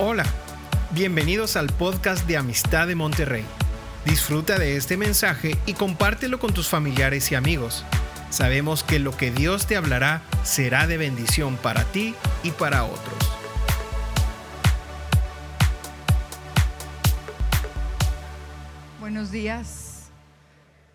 Hola, bienvenidos al podcast de Amistad de Monterrey. Disfruta de este mensaje y compártelo con tus familiares y amigos. Sabemos que lo que Dios te hablará será de bendición para ti y para otros. Buenos días.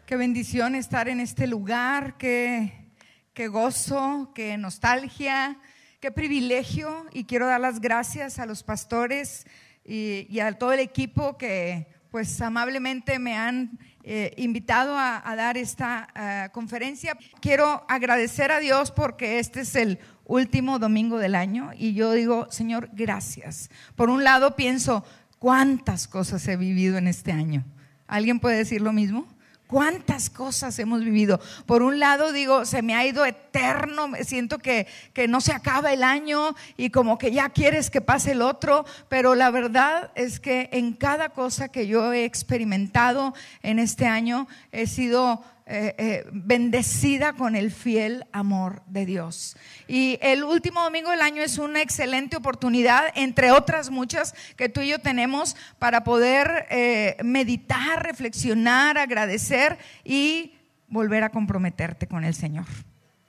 Qué bendición estar en este lugar, qué, qué gozo, qué nostalgia Qué privilegio y quiero dar las gracias a los pastores y, a todo el equipo que pues amablemente me han eh, invitado a, dar esta eh, conferencia. Quiero agradecer a Dios porque este es el último domingo del año y yo digo, Señor, gracias. Por un lado pienso, ¿cuántas cosas he vivido en este año? ¿Alguien puede decir lo mismo? ¿Cuántas cosas hemos vivido? Por un lado digo, se me ha ido eterno, siento que, que, no se acaba el año y como que ya quieres que pase el otro, pero la verdad es que en cada cosa que yo he experimentado en este año he sido eh, eh, bendecida con el fiel amor de Dios. Y el último domingo del año es una excelente oportunidad, entre otras muchas que tú y yo tenemos, para poder eh, meditar, reflexionar, agradecer y volver a comprometerte con el Señor.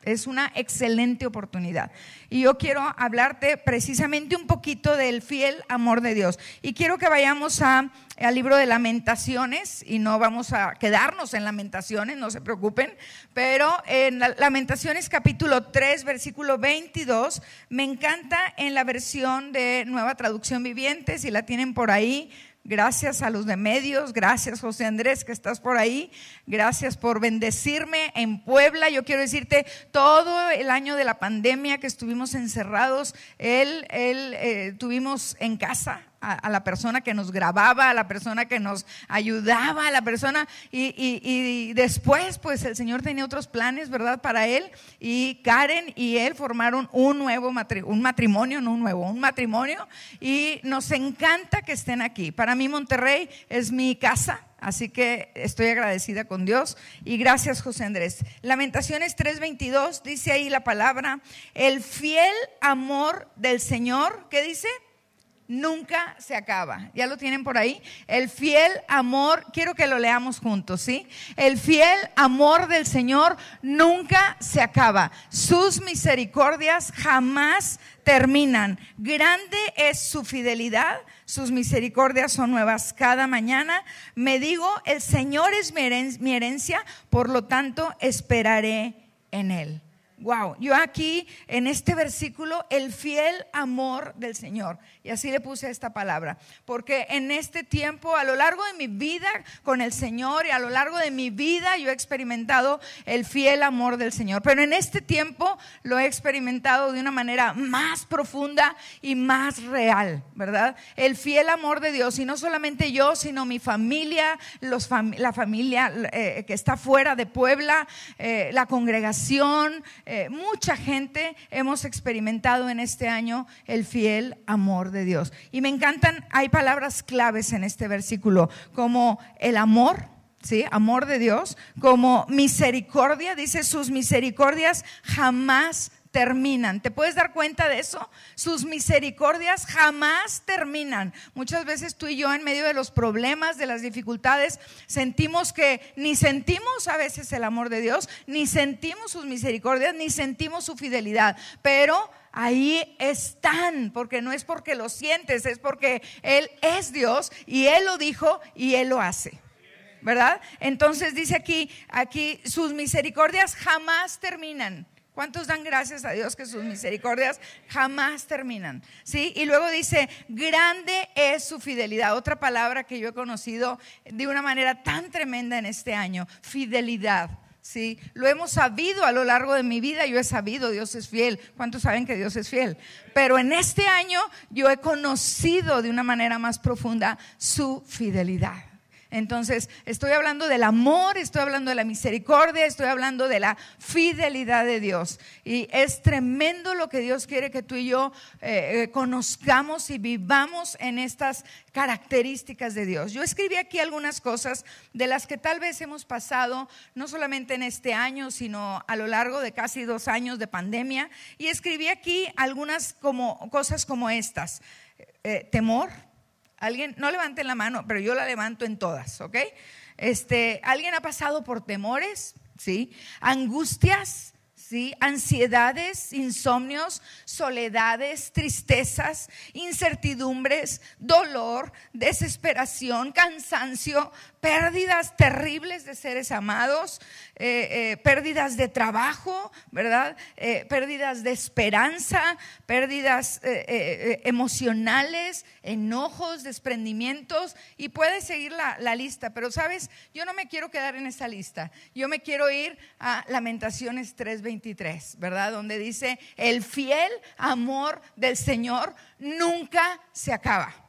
Es una excelente oportunidad. Y yo quiero hablarte precisamente un poquito del fiel amor de Dios. Y quiero que vayamos a, al libro de lamentaciones y no vamos a quedarnos en lamentaciones, no se preocupen, pero en lamentaciones capítulo 3, versículo 22, me encanta en la versión de nueva traducción viviente, si la tienen por ahí, Gracias a los de medios, gracias José Andrés que estás por ahí, gracias por bendecirme en Puebla. Yo quiero decirte, todo el año de la pandemia que estuvimos encerrados, él, él eh, tuvimos en casa a, la persona que nos grababa, a la persona que nos ayudaba, a la persona. Y, después, pues el Señor tenía otros planes, ¿verdad? Para él. Y Karen y él formaron un nuevo matrimonio, un matrimonio, no un nuevo, un matrimonio. Y nos encanta que estén aquí. Para mí Monterrey es mi casa. Así que estoy agradecida con Dios y gracias José Andrés. Lamentaciones 3:22 dice ahí la palabra, el fiel amor del Señor, ¿qué dice? Nunca se acaba. ¿Ya lo tienen por ahí? El fiel amor, quiero que lo leamos juntos, ¿sí? El fiel amor del Señor nunca se acaba. Sus misericordias jamás terminan. Grande es su fidelidad, sus misericordias son nuevas cada mañana. Me digo, el Señor es mi herencia, por lo tanto esperaré en Él. Wow, yo aquí en este versículo, el fiel amor del Señor. Y así le puse esta palabra. Porque en este tiempo, a lo largo de mi vida con el Señor y a lo largo de mi vida, yo he experimentado el fiel amor del Señor. Pero en este tiempo lo he experimentado de una manera más profunda y más real, ¿verdad? El fiel amor de Dios. Y no solamente yo, sino mi familia, la familia eh, que está fuera de Puebla, eh, la congregación. Mucha gente hemos experimentado en este año el fiel amor de Dios. Y me encantan, hay palabras claves en este versículo, como el amor, ¿sí? Amor de Dios, como misericordia, dice sus misericordias jamás terminan. ¿Te puedes dar cuenta de eso? Sus misericordias jamás terminan. Muchas veces tú y yo en medio de los problemas, de las dificultades, sentimos que ni sentimos a veces el amor de Dios, ni sentimos sus misericordias, ni sentimos su fidelidad, pero ahí están, porque no es porque lo sientes, es porque Él es Dios y Él lo dijo y Él lo hace. ¿Verdad? Entonces dice aquí, aquí sus misericordias jamás terminan. ¿Cuántos dan gracias a Dios que sus misericordias jamás terminan? ¿Sí? Y luego dice, grande es su fidelidad. Otra palabra que yo he conocido de una manera tan tremenda en este año, fidelidad. ¿Sí? Lo hemos sabido a lo largo de mi vida, yo he sabido, Dios es fiel. ¿Cuántos saben que Dios es fiel? Pero en este año yo he conocido de una manera más profunda su fidelidad. Entonces, estoy hablando del amor, estoy hablando de la misericordia, estoy hablando de la fidelidad de Dios. Y es tremendo lo que Dios quiere que tú y yo eh, eh, conozcamos y vivamos en estas características de Dios. Yo escribí aquí algunas cosas de las que tal vez hemos pasado, no solamente en este año, sino a lo largo de casi dos años de pandemia. Y escribí aquí algunas como, cosas como estas. Eh, temor, Alguien, no levanten la mano, pero yo la levanto en todas, ¿ok? Este, ¿Alguien ha pasado por temores? ¿Sí? Angustias, ¿sí? Ansiedades, insomnios, soledades, tristezas, incertidumbres, dolor, desesperación, cansancio, pérdidas terribles de seres amados, eh, eh, pérdidas de trabajo, ¿verdad? Eh, pérdidas de esperanza, pérdidas emocionales, enojos, desprendimientos, y puedes seguir la, la lista, pero sabes, yo no me quiero quedar en esa lista, yo me quiero ir a Lamentaciones 3:23, ¿verdad? Donde dice, el fiel amor del Señor nunca se acaba.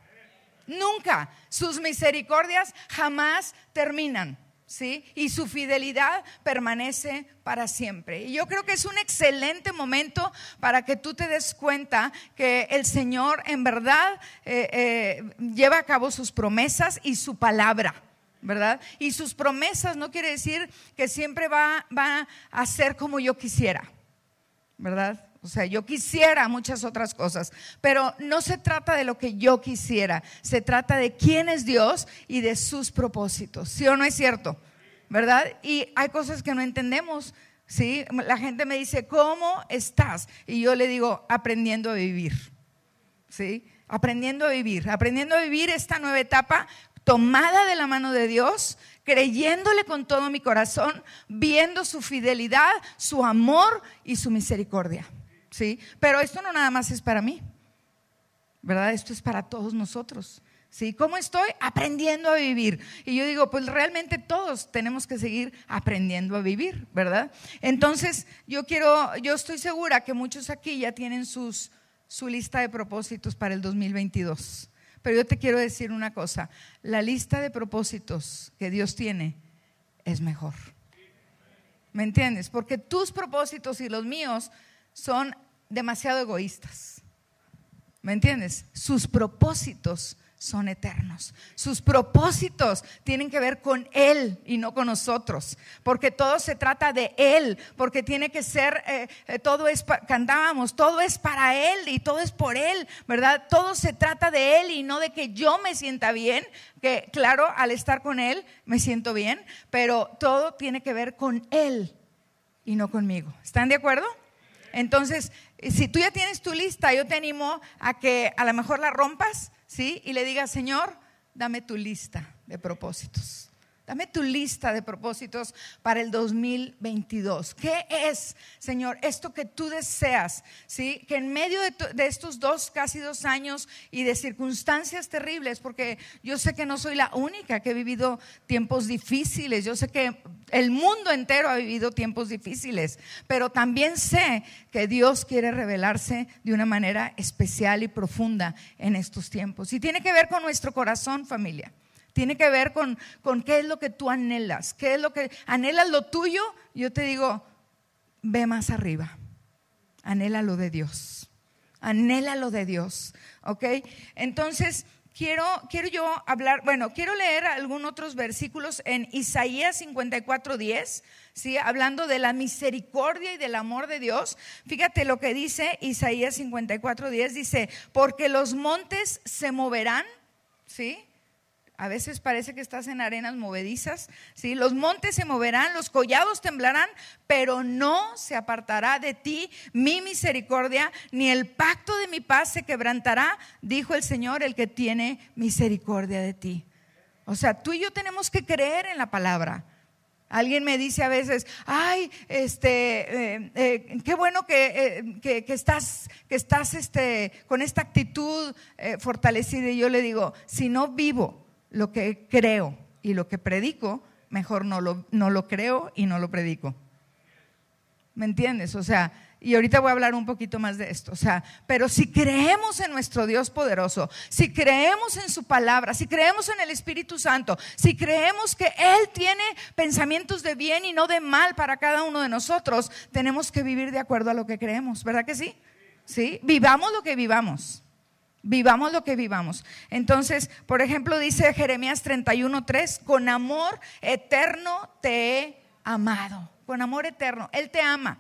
Nunca. Sus misericordias jamás terminan. ¿Sí? Y su fidelidad permanece para siempre. Y yo creo que es un excelente momento para que tú te des cuenta que el Señor en verdad eh, eh, lleva a cabo sus promesas y su palabra. ¿verdad? Y sus promesas no quiere decir que siempre va, va, a ser como yo quisiera, ¿verdad? O sea, yo quisiera muchas otras cosas, pero no se trata de lo que yo quisiera, se trata de quién es Dios y de sus propósitos. ¿Sí o no es cierto? ¿Verdad? Y hay cosas que no entendemos. ¿Sí? La gente me dice, ¿cómo estás? Y yo le digo, aprendiendo a vivir. ¿Sí? Aprendiendo a vivir, aprendiendo a vivir esta nueva etapa tomada de la mano de Dios, creyéndole con todo mi corazón, viendo su fidelidad, su amor y su misericordia. ¿Sí? Pero esto no nada más es para mí, ¿verdad? Esto es para todos nosotros. ¿Sí? ¿Cómo estoy? Aprendiendo a vivir. Y yo digo, pues realmente todos tenemos que seguir aprendiendo a vivir, ¿verdad? Entonces, yo quiero, yo estoy segura que muchos aquí ya tienen sus, su lista de propósitos para el 2022. Pero yo te quiero decir una cosa, la lista de propósitos que Dios tiene es mejor. ¿Me entiendes? Porque tus propósitos y los míos son demasiado egoístas. ¿Me entiendes? Sus propósitos son eternos. Sus propósitos tienen que ver con Él y no con nosotros, porque todo se trata de Él, porque tiene que ser, eh, eh, todo es, cantábamos, todo es para Él y todo es por Él, ¿verdad? Todo se trata de Él y no de que yo me sienta bien, que claro, al estar con Él me siento bien, pero todo tiene que ver con Él y no conmigo. ¿Están de acuerdo? Entonces, si tú ya tienes tu lista, yo te animo a que a lo mejor la rompas, ¿sí? Y le digas, Señor, dame tu lista de propósitos. Dame tu lista de propósitos para el 2022. ¿Qué es, Señor, esto que tú deseas? ¿Sí? Que en medio de, estos dos, casi dos años y de circunstancias terribles, porque yo sé que no soy la única que he vivido tiempos difíciles, yo sé que el mundo entero ha vivido tiempos difíciles, pero también sé que Dios quiere revelarse de una manera especial y profunda en estos tiempos. Y tiene que ver con nuestro corazón, familia. Tiene que ver con, con qué es lo que tú anhelas, qué es lo que anhelas lo tuyo. Yo te digo, ve más arriba, anhela lo de Dios, anhela lo de Dios, ¿ok? Entonces, quiero, quiero yo hablar, bueno, quiero leer algunos otros versículos en Isaías 54, 10, ¿sí? hablando de la misericordia y del amor de Dios. Fíjate lo que dice Isaías 54, 10, dice, porque los montes se moverán, ¿sí? A veces parece que estás en arenas movedizas, ¿sí? Los montes se moverán, los collados temblarán, pero no se apartará de ti mi misericordia, ni el pacto de mi paz se quebrantará, dijo el Señor, el que tiene misericordia de ti. O sea, tú y yo tenemos que creer en la palabra. Alguien me dice a veces, ay, este, eh, eh, qué bueno que, eh, que, estás, que estás este, con esta actitud fortalecida. Y yo le digo, si no vivo lo que creo y lo que predico, mejor no lo, no lo creo y no lo predico. ¿Me entiendes? O sea, Y ahorita voy a hablar un poquito más de esto. O sea, pero si creemos en nuestro Dios poderoso, si creemos en su palabra, si creemos en el Espíritu Santo, si creemos que Él tiene pensamientos de bien y no de mal para cada uno de nosotros, tenemos que vivir de acuerdo a lo que creemos. ¿Verdad que sí? Sí, vivamos lo que vivamos. Vivamos lo que vivamos. Entonces, por ejemplo, dice Jeremías 31:3, con amor eterno te he amado. Con amor eterno. Él te ama.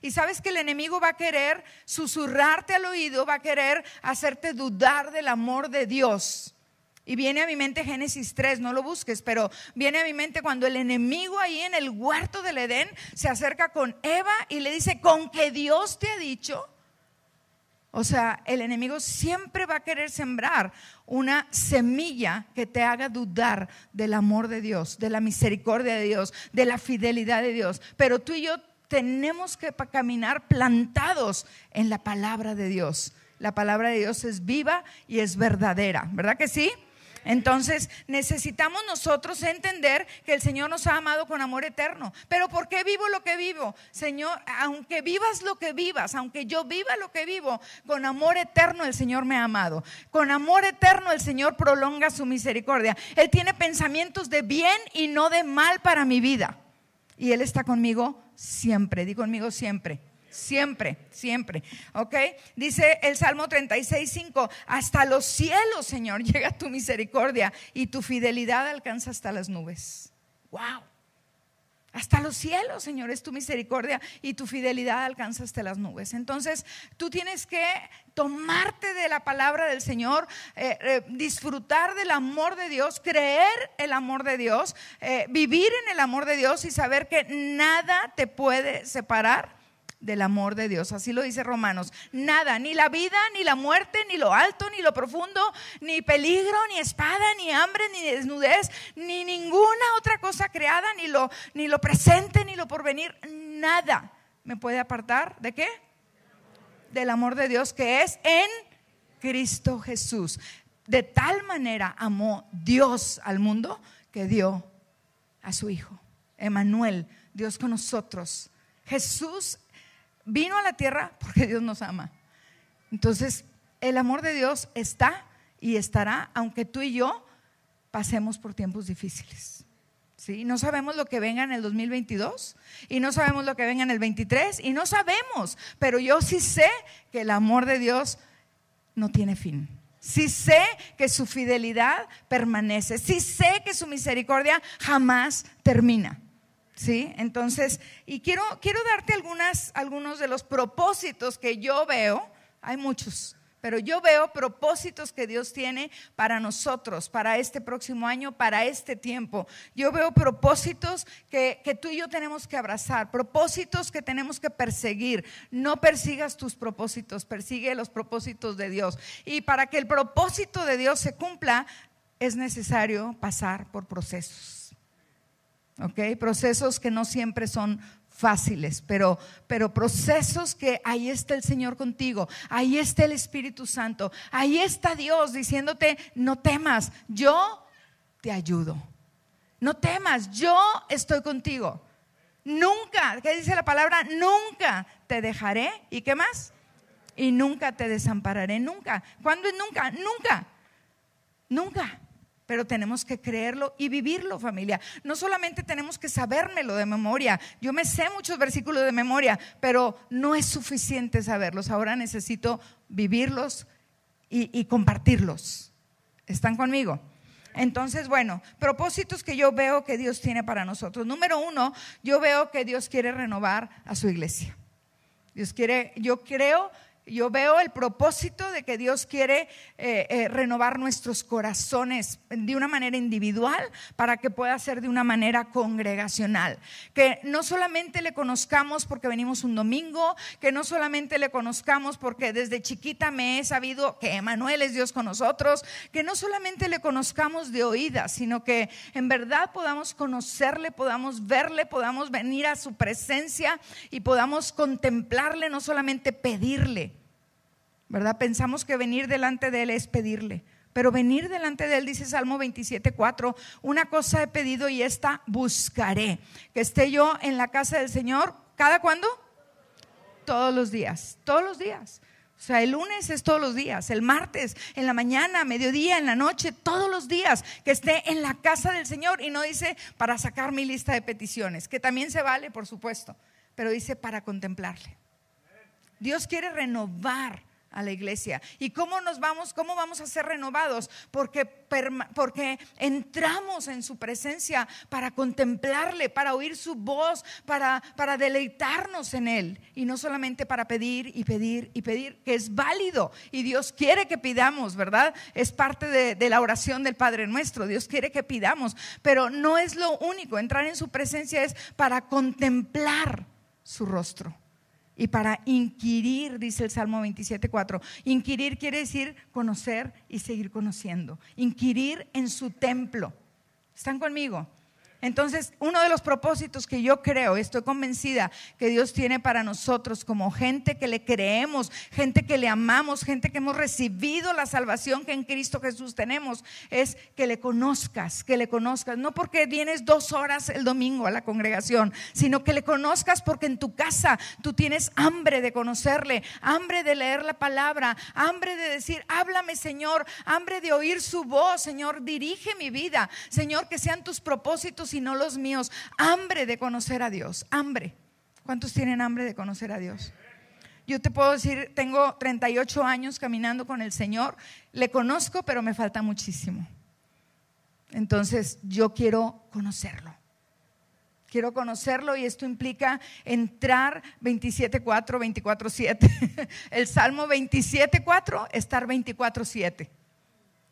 Y sabes que el enemigo va a querer susurrarte al oído, va a querer hacerte dudar del amor de Dios. Y viene a mi mente Génesis 3, no lo busques, pero viene a mi mente cuando el enemigo ahí en el huerto del Edén se acerca con Eva y le dice, con que Dios te ha dicho. O sea, el enemigo siempre va a querer sembrar una semilla que te haga dudar del amor de Dios, de la misericordia de Dios, de la fidelidad de Dios. Pero tú y yo tenemos que caminar plantados en la palabra de Dios. La palabra de Dios es viva y es verdadera, ¿verdad que sí? Entonces necesitamos nosotros entender que el Señor nos ha amado con amor eterno. Pero ¿por qué vivo lo que vivo? Señor, aunque vivas lo que vivas, aunque yo viva lo que vivo, con amor eterno el Señor me ha amado. Con amor eterno el Señor prolonga su misericordia. Él tiene pensamientos de bien y no de mal para mi vida. Y Él está conmigo siempre, di conmigo siempre. Siempre, siempre. ¿Ok? Dice el Salmo 36, 5, hasta los cielos, Señor, llega tu misericordia y tu fidelidad alcanza hasta las nubes. ¡Wow! Hasta los cielos, Señor, es tu misericordia y tu fidelidad alcanza hasta las nubes. Entonces, tú tienes que tomarte de la palabra del Señor, eh, eh, disfrutar del amor de Dios, creer el amor de Dios, eh, vivir en el amor de Dios y saber que nada te puede separar del amor de Dios. Así lo dice Romanos. Nada, ni la vida, ni la muerte, ni lo alto, ni lo profundo, ni peligro, ni espada, ni hambre, ni desnudez, ni ninguna otra cosa creada, ni lo, ni lo presente, ni lo porvenir. Nada me puede apartar de qué? Del amor de Dios que es en Cristo Jesús. De tal manera amó Dios al mundo que dio a su Hijo. Emanuel, Dios con nosotros. Jesús vino a la tierra porque Dios nos ama. Entonces, el amor de Dios está y estará, aunque tú y yo pasemos por tiempos difíciles. ¿Sí? No sabemos lo que venga en el 2022 y no sabemos lo que venga en el 23 y no sabemos, pero yo sí sé que el amor de Dios no tiene fin. Sí sé que su fidelidad permanece. Sí sé que su misericordia jamás termina. ¿Sí? Entonces, y quiero, quiero darte algunas, algunos de los propósitos que yo veo, hay muchos, pero yo veo propósitos que Dios tiene para nosotros, para este próximo año, para este tiempo. Yo veo propósitos que, que, tú y yo tenemos que abrazar, propósitos que tenemos que perseguir. No persigas tus propósitos, persigue los propósitos de Dios. Y para que el propósito de Dios se cumpla, es necesario pasar por procesos. ¿Ok? Procesos que no siempre son fáciles, pero, pero procesos que ahí está el Señor contigo, ahí está el Espíritu Santo, ahí está Dios diciéndote, no temas, yo te ayudo. No temas, yo estoy contigo. Nunca, ¿qué dice la palabra? Nunca te dejaré. ¿Y qué más? Y nunca te desampararé, nunca. ¿Cuándo es nunca? Nunca. Nunca pero tenemos que creerlo y vivirlo, familia. No solamente tenemos que sabérmelo de memoria. Yo me sé muchos versículos de memoria, pero no es suficiente saberlos. Ahora necesito vivirlos y, y compartirlos. ¿Están conmigo? Entonces, bueno, propósitos que yo veo que Dios tiene para nosotros. Número uno, yo veo que Dios quiere renovar a su iglesia. Dios quiere, yo creo yo veo el propósito de que Dios quiere eh, eh, renovar nuestros corazones de una manera individual para que pueda ser de una manera congregacional. Que no solamente le conozcamos porque venimos un domingo, que no solamente le conozcamos porque desde chiquita me he sabido que Emanuel es Dios con nosotros, que no solamente le conozcamos de oídas, sino que en verdad podamos conocerle, podamos verle, podamos venir a su presencia y podamos contemplarle, no solamente pedirle. ¿Verdad? Pensamos que venir delante de Él es pedirle. Pero venir delante de Él, dice Salmo 27, 4, una cosa he pedido y esta buscaré. Que esté yo en la casa del Señor. ¿Cada cuándo? Todos los días, todos los días. O sea, el lunes es todos los días, el martes, en la mañana, mediodía, en la noche, todos los días que esté en la casa del Señor. Y no dice para sacar mi lista de peticiones, que también se vale, por supuesto, pero dice para contemplarle. Dios quiere renovar a la iglesia. ¿Y cómo nos vamos, cómo vamos a ser renovados? Porque, porque entramos en su presencia para contemplarle, para oír su voz, para, para deleitarnos en él. Y no solamente para pedir y pedir y pedir, que es válido. Y Dios quiere que pidamos, ¿verdad? Es parte de, de la oración del Padre nuestro. Dios quiere que pidamos, pero no es lo único. Entrar en su presencia es para contemplar su rostro y para inquirir, dice el Salmo 27.4. Inquirir quiere decir conocer y seguir conociendo. Inquirir en su templo. ¿Están conmigo? Entonces, uno de los propósitos que yo creo, estoy convencida que Dios tiene para nosotros como gente que le creemos, gente que le amamos, gente que hemos recibido la salvación que en Cristo Jesús tenemos, es que le conozcas, que le conozcas. No porque vienes dos horas el domingo a la congregación, sino que le conozcas porque en tu casa tú tienes hambre de conocerle, hambre de leer la palabra, hambre de decir, háblame Señor, hambre de oír su voz, Señor, dirige mi vida, Señor, que sean tus propósitos sino los míos. Hambre de conocer a Dios, hambre. ¿Cuántos tienen hambre de conocer a Dios? Yo te puedo decir, tengo 38 años caminando con el Señor, le conozco, pero me falta muchísimo. Entonces, yo quiero conocerlo. Quiero conocerlo y esto implica entrar 27.4, 24.7. El Salmo 27.4, estar 24.7.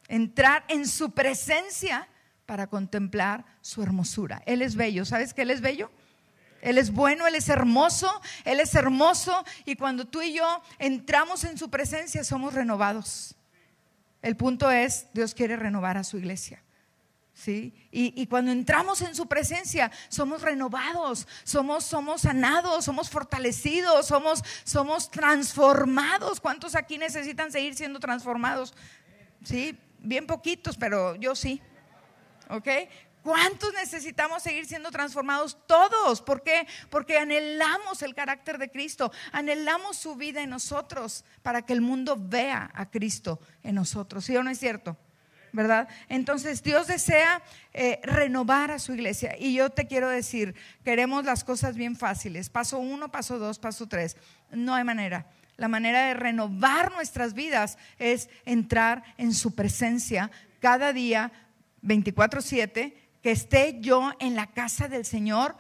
Entrar en su presencia para contemplar su hermosura. Él es bello. ¿Sabes que Él es bello? Él es bueno, Él es hermoso, Él es hermoso y cuando tú y yo entramos en su presencia somos renovados. El punto es, Dios quiere renovar a su iglesia. ¿Sí? Y, cuando entramos en su presencia, somos renovados, somos, somos sanados, somos fortalecidos, somos, somos transformados. ¿Cuántos aquí necesitan seguir siendo transformados? Sí, bien poquitos, pero yo sí. ¿Ok? ¿Cuántos necesitamos seguir siendo transformados? Todos. ¿Por qué? Porque anhelamos el carácter de Cristo, anhelamos su vida en nosotros para que el mundo vea a Cristo en nosotros. ¿Sí o no es cierto? ¿verdad? Entonces Dios desea eh, renovar a su iglesia. Y yo te quiero decir, queremos las cosas bien fáciles. Paso uno, paso dos, paso tres. No hay manera. La manera de renovar nuestras vidas es entrar en su presencia cada día 24/7, que esté yo en la casa del Señor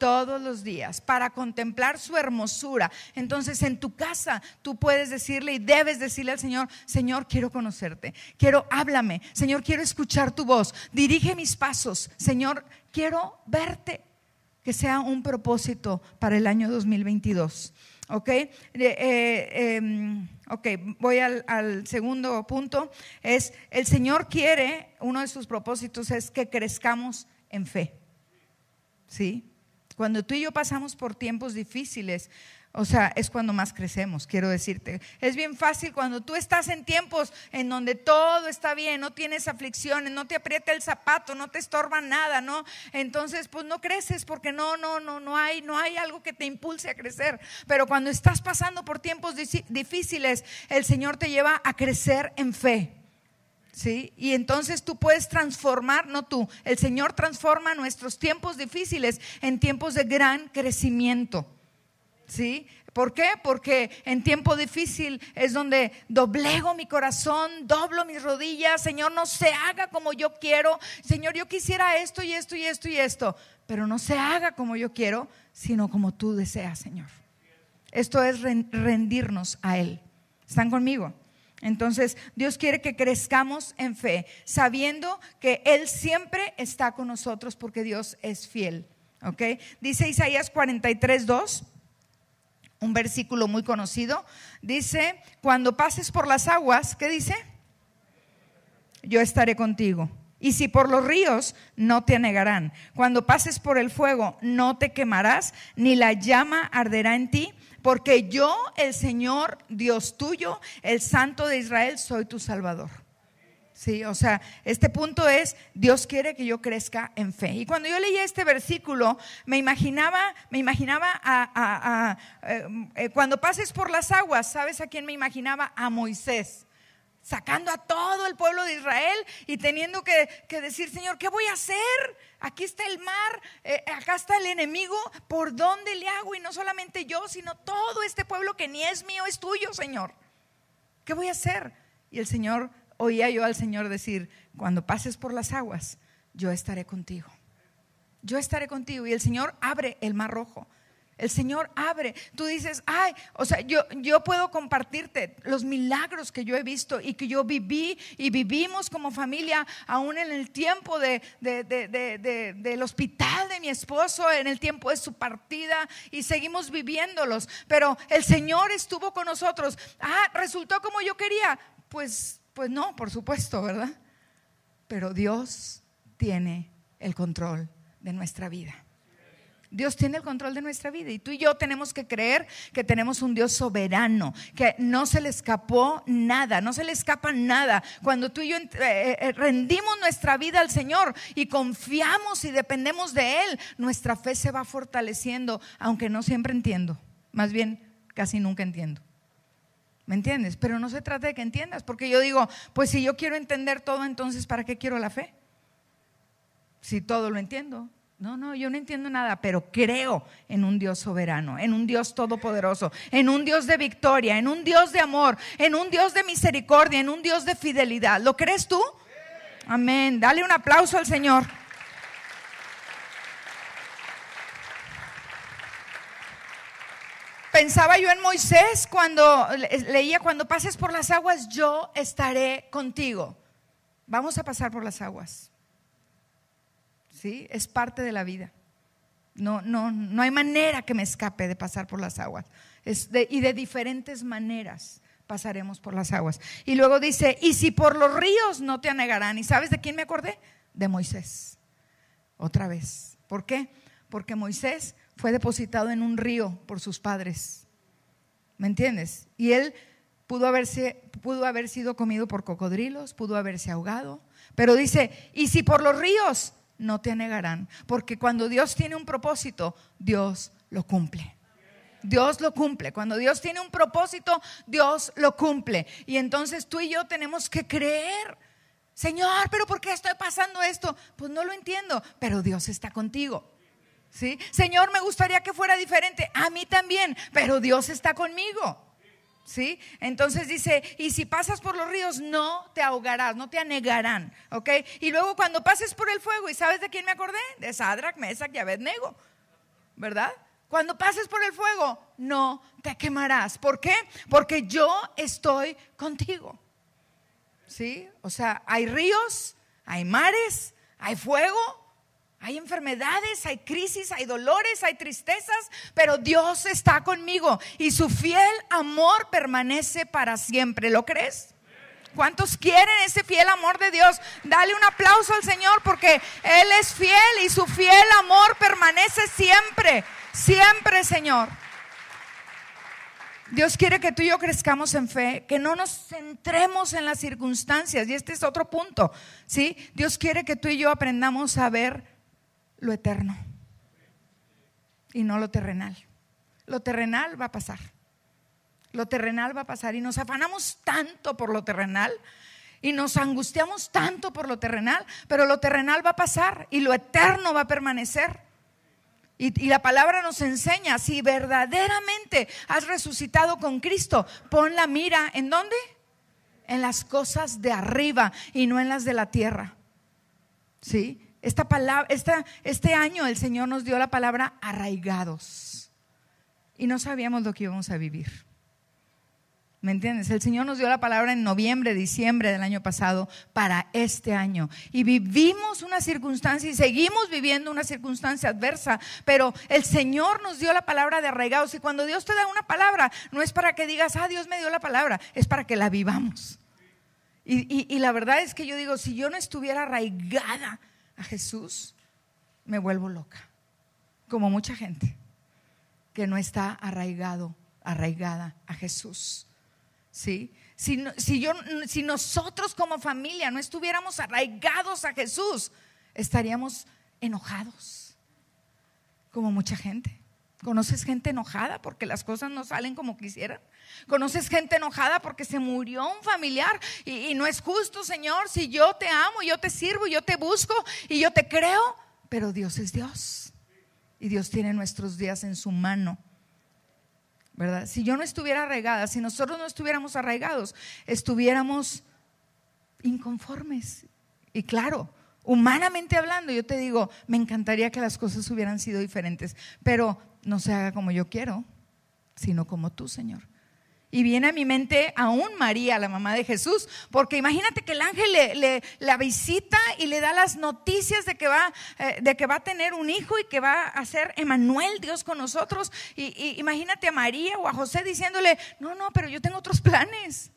todos los días para contemplar su hermosura. Entonces en tu casa tú puedes decirle y debes decirle al Señor, Señor, quiero conocerte, quiero, háblame, Señor, quiero escuchar tu voz, dirige mis pasos, Señor, quiero verte, que sea un propósito para el año 2022. ¿Ok? Eh, em, ok, voy al, segundo punto. Es, el Señor quiere, uno de sus propósitos es que crezcamos en fe. ¿Sí? Cuando tú y yo pasamos por tiempos difíciles, o sea, es cuando más crecemos, quiero decirte. Es bien fácil cuando tú estás en tiempos en donde todo está bien, no tienes aflicciones, no te aprieta el zapato, no te estorba nada, ¿no? Entonces, pues no creces porque no, no, no, no hay, no hay algo que te impulse a crecer. Pero cuando estás pasando por tiempos difíciles, el Señor te lleva a crecer en fe. ¿Sí? Y entonces tú puedes transformar, no tú, el Señor transforma nuestros tiempos difíciles en tiempos de gran crecimiento. ¿Sí? ¿Por qué? Porque en tiempo difícil es donde doblego mi corazón, doblo mis rodillas, Señor, no se haga como yo quiero, Señor, yo quisiera esto y esto y esto y esto, pero no se haga como yo quiero, sino como tú deseas, Señor. Esto es rendirnos a Él. ¿Están conmigo? Entonces, Dios quiere que crezcamos en fe, sabiendo que Él siempre está con nosotros porque Dios es fiel. ¿Ok? Dice Isaías 43, 2 un versículo muy conocido. Dice, cuando pases por las aguas, ¿qué dice? Yo estaré contigo. Y si por los ríos, no te anegarán. Cuando pases por el fuego, no te quemarás, ni la llama arderá en ti, porque yo, el Señor, Dios tuyo, el Santo de Israel, soy tu Salvador. Sí, o sea, este punto es, Dios quiere que yo crezca en fe. Y cuando yo leía este versículo, me imaginaba, me imaginaba a, eh, eh, cuando pases por las aguas, ¿sabes a quién me imaginaba? A Moisés sacando a todo el pueblo de Israel y teniendo que, decir, Señor, ¿qué voy a hacer? Aquí está el mar, eh, acá está el enemigo, ¿por dónde le hago? Y no solamente yo, sino todo este pueblo que ni es mío, es tuyo, Señor. ¿Qué voy a hacer? Y el Señor oía yo al Señor decir, cuando pases por las aguas, yo estaré contigo. Yo estaré contigo. Y el Señor abre el mar rojo. El Señor abre. Tú dices, ay, o sea, yo, yo puedo compartirte los milagros que yo he visto y que yo viví y vivimos como familia, aún en el tiempo de, del hospital de mi esposo, en el tiempo de su partida y seguimos viviéndolos. Pero el Señor estuvo con nosotros. Ah, resultó como yo quería. Pues pues no, por supuesto, ¿verdad? Pero Dios tiene el control de nuestra vida. Dios tiene el control de nuestra vida y tú y yo tenemos que creer que tenemos un Dios soberano, que no se le escapó nada, no se le escapa nada. Cuando tú y yo eh, eh, rendimos nuestra vida al Señor y confiamos y dependemos de Él, nuestra fe se va fortaleciendo, aunque no siempre entiendo, más bien casi nunca entiendo. ¿Me entiendes? Pero no se trata de que entiendas, porque yo digo, pues si yo quiero entender todo, entonces ¿para qué quiero la fe? Si todo lo entiendo. No, no, yo no entiendo nada, pero creo en un Dios soberano, en un Dios todopoderoso, en un Dios de victoria, en un Dios de amor, en un Dios de misericordia, en un Dios de fidelidad. ¿Lo crees tú? Amén. Dale un aplauso al Señor. Pensaba yo en Moisés cuando leía, cuando pases por las aguas, yo estaré contigo. Vamos a pasar por las aguas. ¿Sí? Es parte de la vida. No, no, no hay manera que me escape de pasar por las aguas. y de diferentes maneras pasaremos por las aguas. Y luego dice, y si por los ríos no te anegarán. ¿Y sabes de quién me acordé? De Moisés. Otra vez. ¿Por qué? Porque Moisés fue depositado en un río por sus padres. ¿Me entiendes? Y él pudo, haberse, pudo haber sido comido por cocodrilos, pudo haberse ahogado. Pero dice, y si por los ríos no te anegarán, porque cuando Dios tiene un propósito, Dios lo cumple. Dios lo cumple. Cuando Dios tiene un propósito, Dios lo cumple. Y entonces tú y yo tenemos que creer. Señor, pero ¿por qué estoy pasando esto? Pues no lo entiendo, pero Dios está contigo. ¿Sí? Señor, me gustaría que fuera diferente. A mí también, pero Dios está conmigo. ¿Sí? Entonces dice, y si pasas por los ríos, no te ahogarás, no te anegarán, ¿ok? Y luego cuando pases por el fuego, ¿y sabes de quién me acordé? De Sadrach, Mesach y Abednego, ¿verdad? Cuando pases por el fuego, no te quemarás. ¿Por qué? Porque yo estoy contigo. ¿Sí? O sea, hay ríos, hay mares, hay fuego, hay enfermedades, hay crisis, hay dolores, hay tristezas, pero Dios está conmigo y su fiel amor permanece para siempre. ¿Lo crees? ¿Cuántos quieren ese fiel amor de Dios? Dale un aplauso al Señor porque Él es fiel y su fiel amor permanece siempre, siempre, Señor. Dios quiere que tú y yo crezcamos en fe, que no nos centremos en las circunstancias. Y este es otro punto, ¿sí? Dios quiere que tú y yo aprendamos a ver lo eterno y no lo terrenal. Lo terrenal va a pasar. Lo terrenal va a pasar y nos afanamos tanto por lo terrenal y nos angustiamos tanto por lo terrenal, pero lo terrenal va a pasar y lo eterno va a permanecer. Y, la palabra nos enseña, si verdaderamente has resucitado con Cristo, pon la mira en dónde? En las cosas de arriba y no en las de la tierra. ¿Sí? Esta palabra, este año el Señor nos dio la palabra arraigados y no sabíamos lo que íbamos a vivir. ¿Me entiendes? El Señor nos dio la palabra en noviembre, diciembre del año pasado para este año. Y vivimos una circunstancia y seguimos viviendo una circunstancia adversa, pero el Señor nos dio la palabra de arraigados. Y cuando Dios te da una palabra, no es para que digas, ah, Dios me dio la palabra, es para que la vivamos. Y, y la verdad es que yo digo, si yo no estuviera arraigada a Jesús, me vuelvo loca, como mucha gente que no está arraigado, arraigada a Jesús. ¿Sí? si, si, yo, si nosotros como familia no estuviéramos arraigados a Jesús, estaríamos enojados, como mucha gente. ¿Conoces gente enojada porque las cosas no salen como quisieran? ¿Conoces gente enojada porque se murió un familiar? Y, no es justo, Señor, si yo te amo, yo te sirvo, yo te busco y yo te creo, pero Dios es Dios. Y Dios tiene nuestros días en su mano. ¿Verdad? Si yo no estuviera arraigada, si nosotros no estuviéramos arraigados, estuviéramos inconformes. Y claro, humanamente hablando, yo te digo, me encantaría que las cosas hubieran sido diferentes, pero no se haga como yo quiero, sino como tú, Señor. Y viene a mi mente aún María, la mamá de Jesús, porque imagínate que el ángel le, la visita y le da las noticias de que, va, eh, de que va a tener un hijo y que va a ser Emanuel, Dios con nosotros. Y, imagínate a María o a José diciéndole, no, no, pero yo tengo otros planes.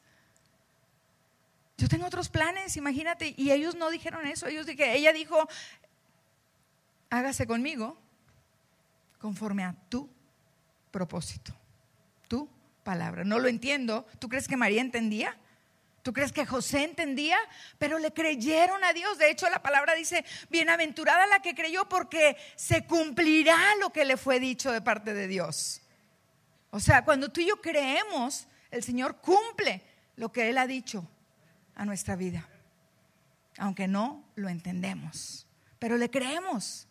Yo tengo otros planes, imagínate. Y ellos no dijeron eso, dije, ella dijo, hágase conmigo conforme a tu propósito, tu palabra. No lo entiendo. ¿Tú crees que María entendía? ¿Tú crees que José entendía? Pero le creyeron a Dios. De hecho, la palabra dice, bienaventurada la que creyó porque se cumplirá lo que le fue dicho de parte de Dios. O sea, cuando tú y yo creemos, el Señor cumple lo que Él ha dicho a nuestra vida. Aunque no lo entendemos, pero le creemos.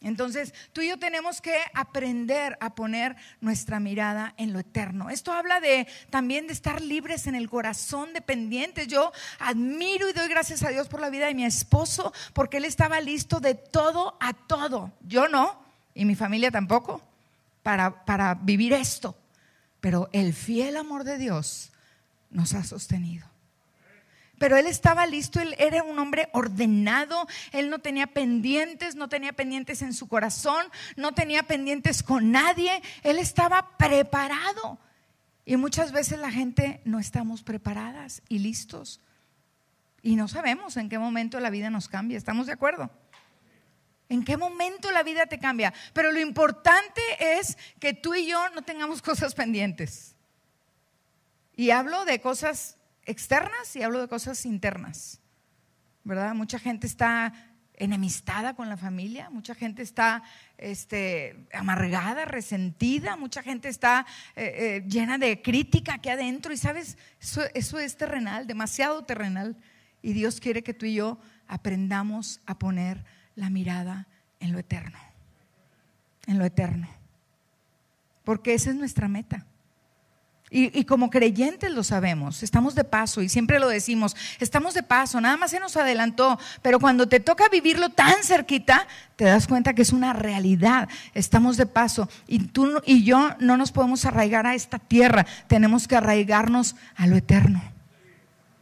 Entonces, tú y yo tenemos que aprender a poner nuestra mirada en lo eterno. Esto habla de también de estar libres en el corazón, dependientes. Yo admiro y doy gracias a Dios por la vida de mi esposo, porque él estaba listo de todo a todo. Yo no, y mi familia tampoco, para, para vivir esto. Pero el fiel amor de Dios nos ha sostenido pero él estaba listo, él era un hombre ordenado, él no tenía pendientes, no tenía pendientes en su corazón, no tenía pendientes con nadie, él estaba preparado. Y muchas veces la gente no estamos preparadas y listos. Y no sabemos en qué momento la vida nos cambia, ¿estamos de acuerdo? ¿En qué momento la vida te cambia? Pero lo importante es que tú y yo no tengamos cosas pendientes. Y hablo de cosas externas y hablo de cosas internas, ¿verdad? Mucha gente está enemistada con la familia, mucha gente está este, amargada, resentida, mucha gente está eh, eh, llena de crítica aquí adentro y sabes, eso, eso es terrenal, demasiado terrenal. Y Dios quiere que tú y yo aprendamos a poner la mirada en lo eterno, en lo eterno, porque esa es nuestra meta. Y, como creyentes lo sabemos, estamos de paso y siempre lo decimos, estamos de paso, nada más se nos adelantó, pero cuando te toca vivirlo tan cerquita, te das cuenta que es una realidad, estamos de paso y tú y yo no nos podemos arraigar a esta tierra, tenemos que arraigarnos a lo eterno,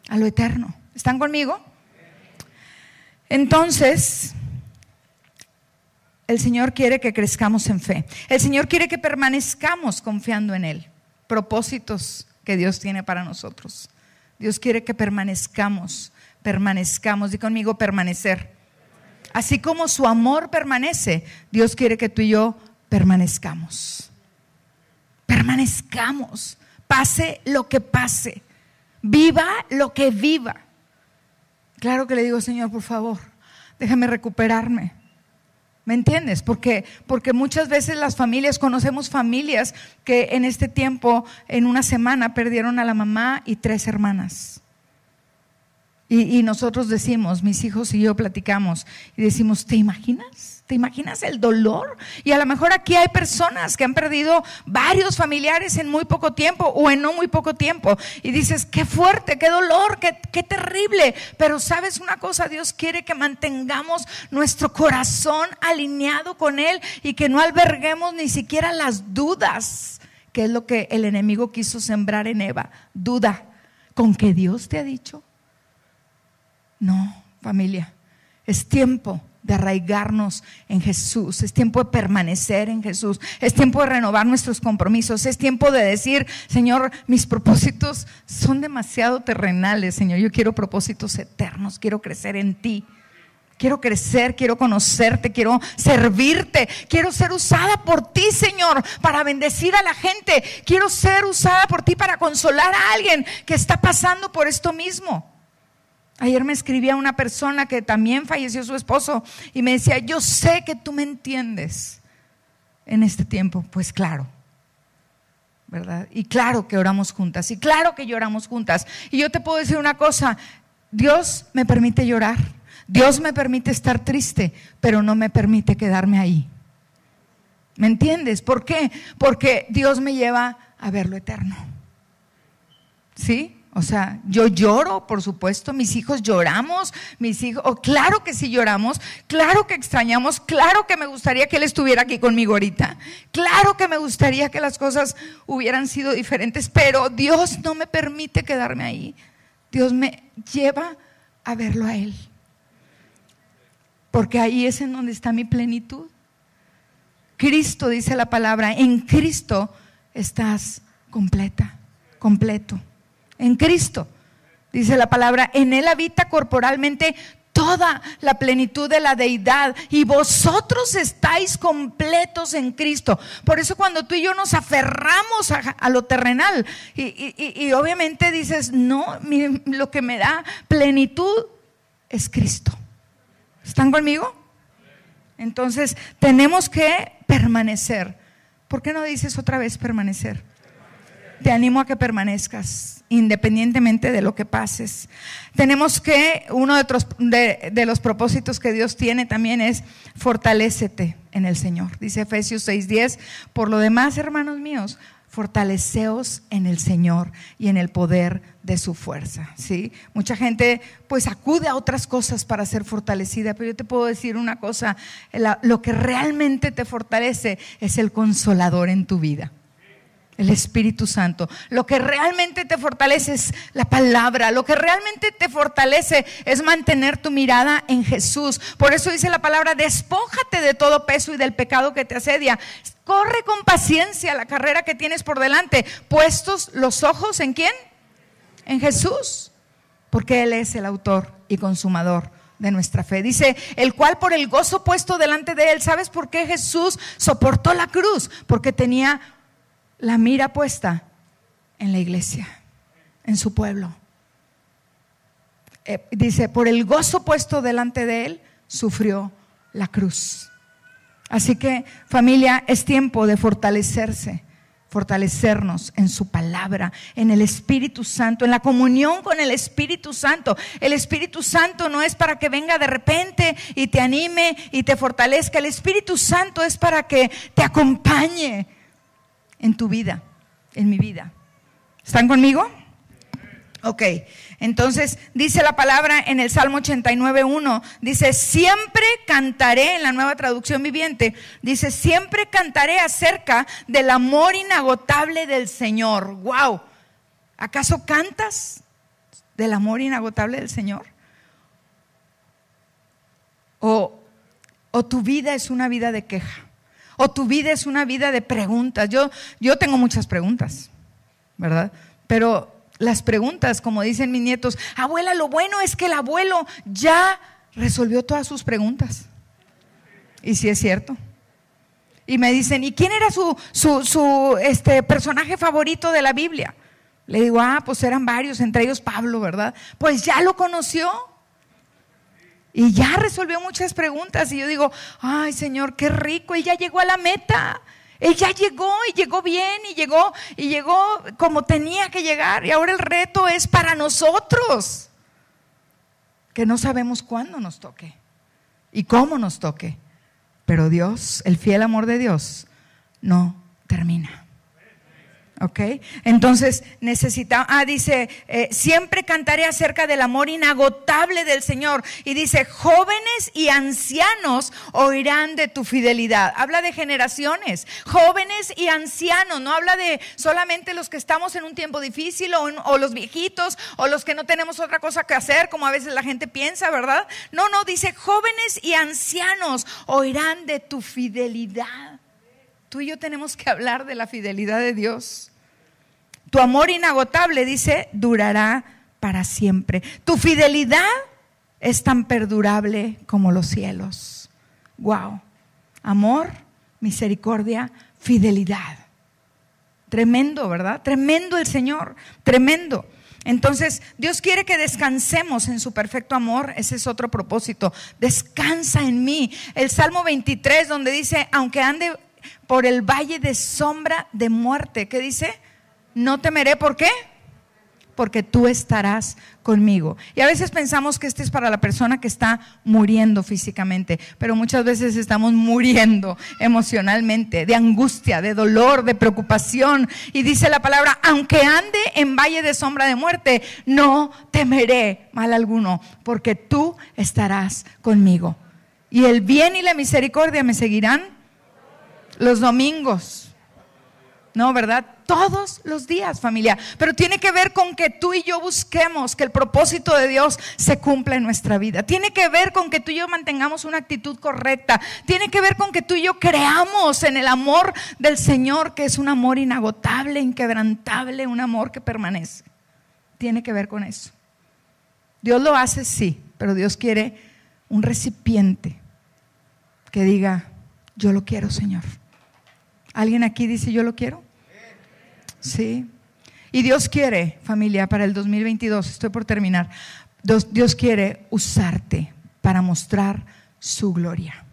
a lo eterno. ¿Están conmigo? Entonces, el Señor quiere que crezcamos en fe, el Señor quiere que permanezcamos confiando en Él propósitos que Dios tiene para nosotros. Dios quiere que permanezcamos, permanezcamos. Di conmigo permanecer. Así como su amor permanece, Dios quiere que tú y yo permanezcamos. Permanezcamos. Pase lo que pase. Viva lo que viva. Claro que le digo, Señor, por favor, déjame recuperarme. ¿Me entiendes? Porque, porque muchas veces las familias, conocemos familias que en este tiempo, en una semana, perdieron a la mamá y tres hermanas. Y, nosotros decimos, mis hijos y yo platicamos, y decimos, ¿te imaginas? ¿Te imaginas el dolor? Y a lo mejor aquí hay personas que han perdido varios familiares en muy poco tiempo o en no muy poco tiempo. Y dices, qué fuerte, qué dolor, qué, qué terrible. Pero sabes una cosa, Dios quiere que mantengamos nuestro corazón alineado con Él y que no alberguemos ni siquiera las dudas, que es lo que el enemigo quiso sembrar en Eva. Duda con que Dios te ha dicho no, familia, es tiempo de arraigarnos en Jesús, es tiempo de permanecer en Jesús, es tiempo de renovar nuestros compromisos, es tiempo de decir, Señor, mis propósitos son demasiado terrenales, Señor, yo quiero propósitos eternos, quiero crecer en ti, quiero crecer, quiero conocerte, quiero servirte, quiero ser usada por ti, Señor, para bendecir a la gente, quiero ser usada por ti para consolar a alguien que está pasando por esto mismo. Ayer me escribía una persona que también falleció su esposo y me decía, yo sé que tú me entiendes en este tiempo. Pues claro, ¿verdad? Y claro que oramos juntas, y claro que lloramos juntas. Y yo te puedo decir una cosa, Dios me permite llorar, Dios me permite estar triste, pero no me permite quedarme ahí. ¿Me entiendes? ¿Por qué? Porque Dios me lleva a ver lo eterno. ¿Sí? O sea, yo lloro, por supuesto, mis hijos lloramos, mis hijos, oh, claro que sí lloramos, claro que extrañamos, claro que me gustaría que él estuviera aquí conmigo ahorita, claro que me gustaría que las cosas hubieran sido diferentes, pero Dios no me permite quedarme ahí. Dios me lleva a verlo a él. Porque ahí es en donde está mi plenitud. Cristo, dice la palabra, en Cristo estás completa, completo en Cristo. Dice la palabra, en Él habita corporalmente toda la plenitud de la deidad y vosotros estáis completos en Cristo. Por eso cuando tú y yo nos aferramos a, lo terrenal y, obviamente dices, no, lo que me da plenitud es Cristo. ¿Están conmigo? Entonces tenemos que permanecer. ¿Por qué no dices otra vez permanecer? Te animo a que permanezcas independientemente de lo que pases. Tenemos que, uno de, de, los propósitos que Dios tiene también es fortalécete en el Señor. Dice Efesios 6:10, por lo demás, hermanos míos, fortaleceos en el Señor y en el poder de su fuerza, ¿sí? Mucha gente pues acude a otras cosas para ser fortalecida, pero yo te puedo decir una cosa, lo que realmente te fortalece es el consolador en tu vida el Espíritu Santo. Lo que realmente te fortalece es la palabra. Lo que realmente te fortalece es mantener tu mirada en Jesús. Por eso dice la palabra, despójate de todo peso y del pecado que te asedia. Corre con paciencia la carrera que tienes por delante. Puestos los ojos en quién? En Jesús. Porque Él es el autor y consumador de nuestra fe. Dice, el cual por el gozo puesto delante de él, ¿sabes por qué Jesús soportó la cruz? Porque tenía la mira puesta en la iglesia, en su pueblo. Eh, dice, por el gozo puesto delante de él, sufrió la cruz. Así que familia, es tiempo de fortalecerse, fortalecernos en su palabra, en el Espíritu Santo, en la comunión con el Espíritu Santo. El Espíritu Santo no es para que venga de repente y te anime y te fortalezca. El Espíritu Santo es para que te acompañe en tu vida, en mi vida. ¿Están conmigo? Ok, entonces dice la palabra en el Salmo 89.1, dice, siempre cantaré, en la nueva traducción viviente, dice, siempre cantaré acerca del amor inagotable del Señor. ¡Wow! ¿Acaso cantas del amor inagotable del Señor? ¿O, o tu vida es una vida de queja? O tu vida es una vida de preguntas. Yo, yo tengo muchas preguntas, ¿verdad? Pero las preguntas, como dicen mis nietos, abuela, lo bueno es que el abuelo ya resolvió todas sus preguntas. Y sí es cierto. Y me dicen, ¿y quién era su, su, su este, personaje favorito de la Biblia? Le digo, ah, pues eran varios, entre ellos Pablo, ¿verdad? Pues ya lo conoció. Y ya resolvió muchas preguntas. Y yo digo, ay Señor, qué rico, él ya llegó a la meta. Él ya llegó y llegó bien y llegó y llegó como tenía que llegar. Y ahora el reto es para nosotros, que no sabemos cuándo nos toque y cómo nos toque. Pero Dios, el fiel amor de Dios, no termina. ¿Ok? Entonces necesita, ah, dice, eh, siempre cantaré acerca del amor inagotable del Señor. Y dice, jóvenes y ancianos oirán de tu fidelidad. Habla de generaciones, jóvenes y ancianos, no habla de solamente los que estamos en un tiempo difícil o, o los viejitos o los que no tenemos otra cosa que hacer, como a veces la gente piensa, ¿verdad? No, no, dice, jóvenes y ancianos oirán de tu fidelidad. Tú y yo tenemos que hablar de la fidelidad de Dios. Tu amor inagotable, dice, durará para siempre. Tu fidelidad es tan perdurable como los cielos. Wow. Amor, misericordia, fidelidad. Tremendo, ¿verdad? Tremendo el Señor, tremendo. Entonces, Dios quiere que descansemos en su perfecto amor. Ese es otro propósito. Descansa en mí. El Salmo 23, donde dice, aunque ande por el valle de sombra de muerte, ¿qué dice? No temeré, ¿por qué? porque tú estarás conmigo. Y a veces pensamos que este es para la persona que está muriendo físicamente, pero muchas veces estamos muriendo emocionalmente, de angustia, de dolor, de preocupación. Y dice la palabra, aunque ande en valle de sombra de muerte, no temeré mal alguno, porque tú estarás conmigo. Y el bien y la misericordia me seguirán los domingos no, ¿verdad? Todos los días, familia. Pero tiene que ver con que tú y yo busquemos que el propósito de Dios se cumpla en nuestra vida. Tiene que ver con que tú y yo mantengamos una actitud correcta. Tiene que ver con que tú y yo creamos en el amor del Señor, que es un amor inagotable, inquebrantable, un amor que permanece. Tiene que ver con eso. Dios lo hace, sí, pero Dios quiere un recipiente que diga, yo lo quiero, Señor. ¿Alguien aquí dice yo lo quiero? Sí. Y Dios quiere, familia, para el 2022, estoy por terminar, Dios, quiere usarte para mostrar su gloria.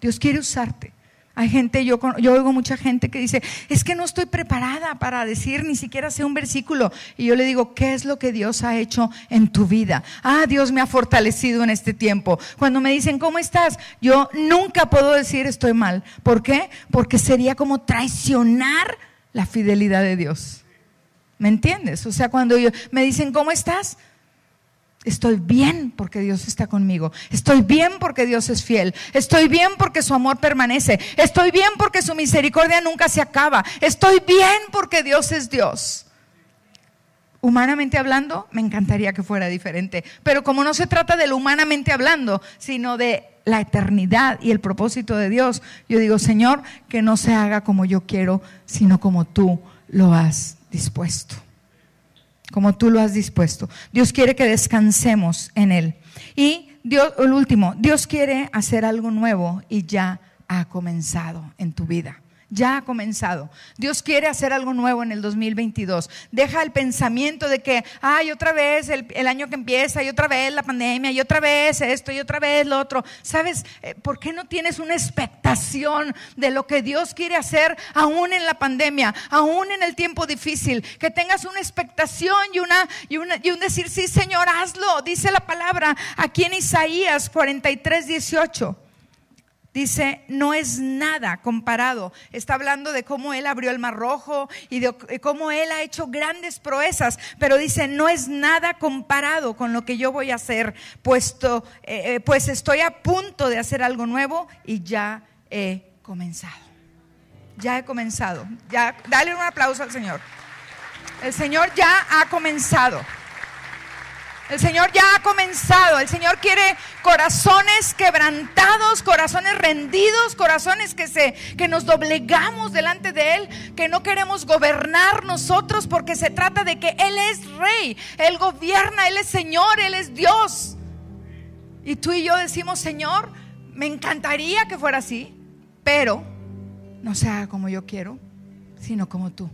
Dios quiere usarte. Hay gente, yo, yo oigo mucha gente que dice, es que no estoy preparada para decir ni siquiera sé un versículo. Y yo le digo, ¿qué es lo que Dios ha hecho en tu vida? Ah, Dios me ha fortalecido en este tiempo. Cuando me dicen, ¿cómo estás? Yo nunca puedo decir estoy mal. ¿Por qué? Porque sería como traicionar la fidelidad de Dios. ¿Me entiendes? O sea, cuando me dicen, ¿cómo estás? Estoy bien porque Dios está conmigo. Estoy bien porque Dios es fiel. Estoy bien porque su amor permanece. Estoy bien porque su misericordia nunca se acaba. Estoy bien porque Dios es Dios. Humanamente hablando, me encantaría que fuera diferente. Pero como no se trata de lo humanamente hablando, sino de la eternidad y el propósito de Dios, yo digo, Señor, que no se haga como yo quiero, sino como tú lo has dispuesto como tú lo has dispuesto. Dios quiere que descansemos en Él. Y Dios, el último, Dios quiere hacer algo nuevo y ya ha comenzado en tu vida ya ha comenzado. Dios quiere hacer algo nuevo en el 2022. Deja el pensamiento de que, ay, otra vez el, año que empieza, y otra vez la pandemia, y otra vez esto, y otra vez lo otro. ¿Sabes eh, por qué no tienes una expectación de lo que Dios quiere hacer aún en la pandemia, aún en el tiempo difícil? Que tengas una expectación y, una, y, y un decir, sí, Señor, hazlo. Dice la palabra aquí en Isaías 43, 18. Dice, no es nada comparado. Está hablando de cómo Él abrió el mar rojo y de cómo Él ha hecho grandes proezas, pero dice, no es nada comparado con lo que yo voy a hacer, puesto, eh, eh, pues estoy a punto de hacer algo nuevo y ya he comenzado. Ya he comenzado. Ya, dale un aplauso al Señor. El Señor ya ha comenzado. El Señor ya ha comenzado. El Señor quiere corazones quebrantados, corazones rendidos, corazones que se que nos doblegamos delante de él, que no queremos gobernar nosotros porque se trata de que él es rey, él gobierna, él es Señor, él es Dios. Y tú y yo decimos, "Señor, me encantaría que fuera así, pero no sea como yo quiero, sino como tú."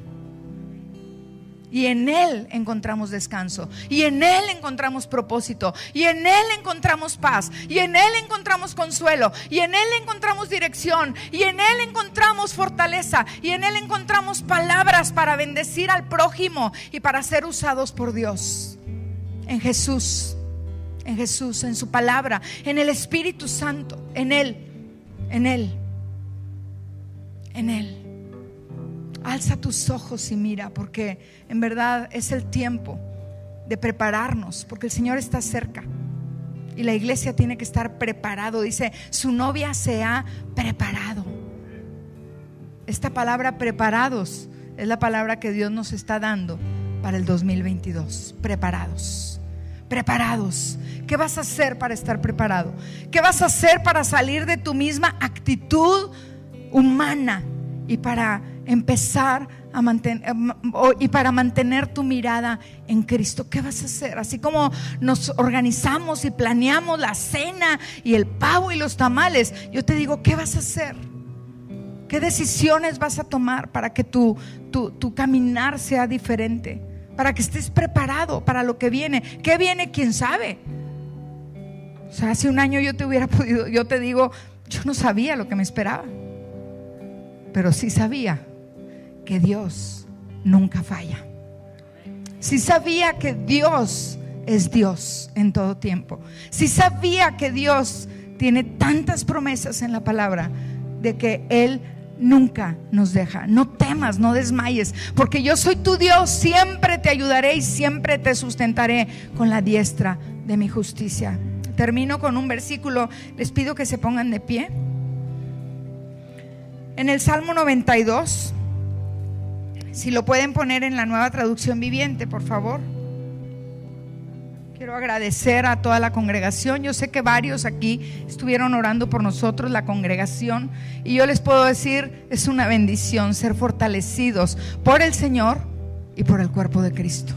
Y en Él encontramos descanso. Y en Él encontramos propósito. Y en Él encontramos paz. Y en Él encontramos consuelo. Y en Él encontramos dirección. Y en Él encontramos fortaleza. Y en Él encontramos palabras para bendecir al prójimo y para ser usados por Dios. En Jesús. En Jesús, en su palabra. En el Espíritu Santo. En Él. En Él. En Él. Alza tus ojos y mira, porque en verdad es el tiempo de prepararnos, porque el Señor está cerca. Y la iglesia tiene que estar preparado. Dice, su novia se ha preparado. Esta palabra preparados es la palabra que Dios nos está dando para el 2022. Preparados. Preparados. ¿Qué vas a hacer para estar preparado? ¿Qué vas a hacer para salir de tu misma actitud humana y para empezar a mantener, y para mantener tu mirada en Cristo, ¿qué vas a hacer? Así como nos organizamos y planeamos la cena y el pavo y los tamales, yo te digo, ¿qué vas a hacer? ¿Qué decisiones vas a tomar para que tu, tu, tu caminar sea diferente? Para que estés preparado para lo que viene. ¿Qué viene? ¿Quién sabe? O sea, hace un año yo te hubiera podido, yo te digo, yo no sabía lo que me esperaba. Pero sí sabía que Dios nunca falla. Sí sabía que Dios es Dios en todo tiempo. Sí sabía que Dios tiene tantas promesas en la palabra de que Él nunca nos deja. No temas, no desmayes, porque yo soy tu Dios, siempre te ayudaré y siempre te sustentaré con la diestra de mi justicia. Termino con un versículo, les pido que se pongan de pie. En el Salmo 92, si lo pueden poner en la nueva traducción viviente, por favor. Quiero agradecer a toda la congregación. Yo sé que varios aquí estuvieron orando por nosotros, la congregación. Y yo les puedo decir, es una bendición ser fortalecidos por el Señor y por el cuerpo de Cristo.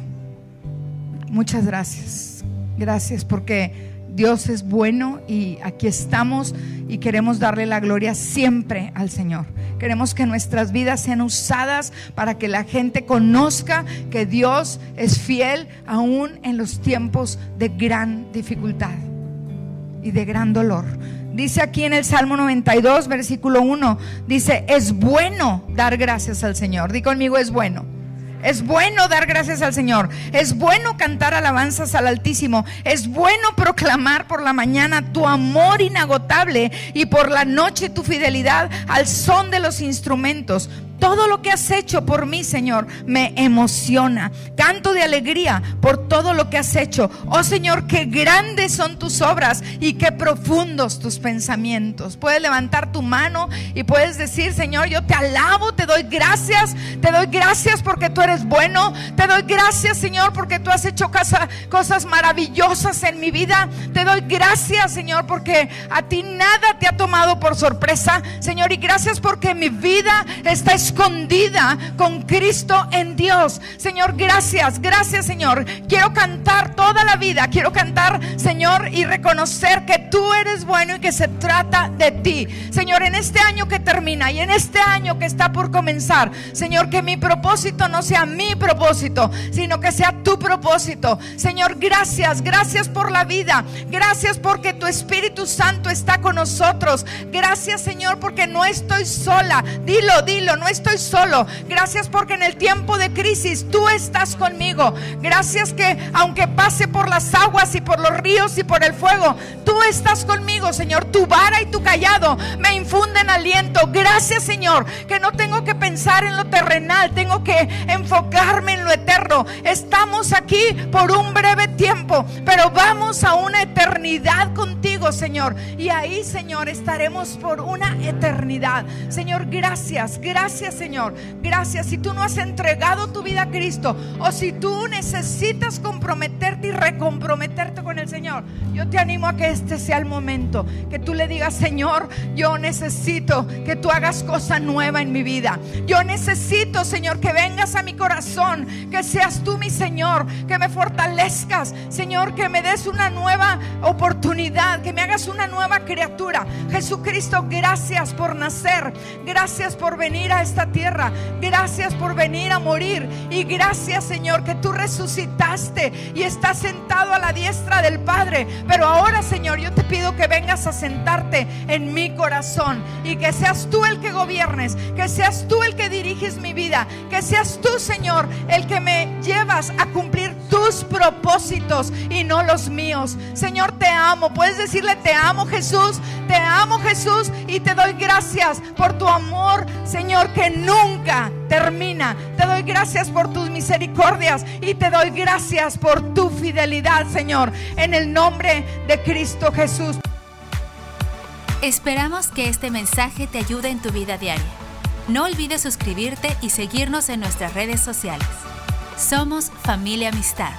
Muchas gracias. Gracias porque Dios es bueno y aquí estamos y queremos darle la gloria siempre al Señor. Queremos que nuestras vidas sean usadas para que la gente conozca que Dios es fiel aún en los tiempos de gran dificultad y de gran dolor. Dice aquí en el Salmo 92, versículo 1, dice, es bueno dar gracias al Señor. Di conmigo, es bueno. Es bueno dar gracias al Señor. Es bueno cantar alabanzas al Altísimo. Es bueno proclamar por la mañana tu amor inagotable y por la noche tu fidelidad al son de los instrumentos. Todo lo que has hecho por mí, Señor, me emociona. Canto de alegría por todo lo que has hecho. Oh Señor, qué grandes son tus obras y qué profundos tus pensamientos. Puedes levantar tu mano y puedes decir, Señor, yo te alabo, te doy gracias. Te doy gracias porque tú eres bueno. Te doy gracias, Señor, porque tú has hecho cosas maravillosas en mi vida. Te doy gracias, Señor, porque a ti nada te ha tomado por sorpresa. Señor, y gracias porque mi vida está escondida con Cristo en Dios. Señor, gracias, gracias Señor. Quiero cantar toda la vida, quiero cantar, Señor, y reconocer que tú eres bueno y que se trata de ti. Señor, en este año que termina y en este año que está por comenzar, Señor, que mi propósito no sea mi propósito, sino que sea tu propósito. Señor, gracias, gracias por la vida. Gracias porque tu Espíritu Santo está con nosotros. Gracias, Señor, porque no estoy sola. Dilo, dilo, no estoy solo. Gracias porque en el tiempo de crisis tú estás conmigo. Gracias que aunque pase por las aguas y por los ríos y por el fuego, tú estás conmigo, Señor. Tu vara y tu callado me infunden aliento. Gracias, Señor, que no tengo que pensar en lo terrenal, tengo que enfocarme en lo eterno. Estamos aquí por un breve tiempo, pero vamos a una eternidad contigo, Señor. Y ahí, Señor, estaremos por una eternidad. Señor, gracias, gracias Señor. Gracias. Si tú no has entregado tu vida a Cristo o si tú necesitas comprometerte y recomprometerte con el Señor, yo te animo a que este sea el momento. Que tú le digas, Señor, yo necesito que tú hagas cosa nueva en mi vida. Yo necesito, Señor, que vengas a mi corazón, que seas tú mi Señor, que me fortalezcas, Señor, que me des una nueva oportunidad, que me hagas una nueva criatura. Jesucristo, gracias por nacer. Gracias por venir a esta tierra. Gracias por venir a morir. Y gracias, Señor, que tú resucitaste y estás sentado a la diestra del Padre. Pero ahora, Señor, yo te pido que vengas a sentarte en mi corazón y que seas tú el que gobiernes, que seas tú el que diriges mi vida, que seas tú, Señor, el que me llevas a cumplir tus propósitos y no los míos. Señor, te amo. Puedes te amo Jesús, te amo Jesús y te doy gracias por tu amor, Señor, que nunca termina. Te doy gracias por tus misericordias y te doy gracias por tu fidelidad, Señor, en el nombre de Cristo Jesús. Esperamos que este mensaje te ayude en tu vida diaria. No olvides suscribirte y seguirnos en nuestras redes sociales. Somos familia amistad.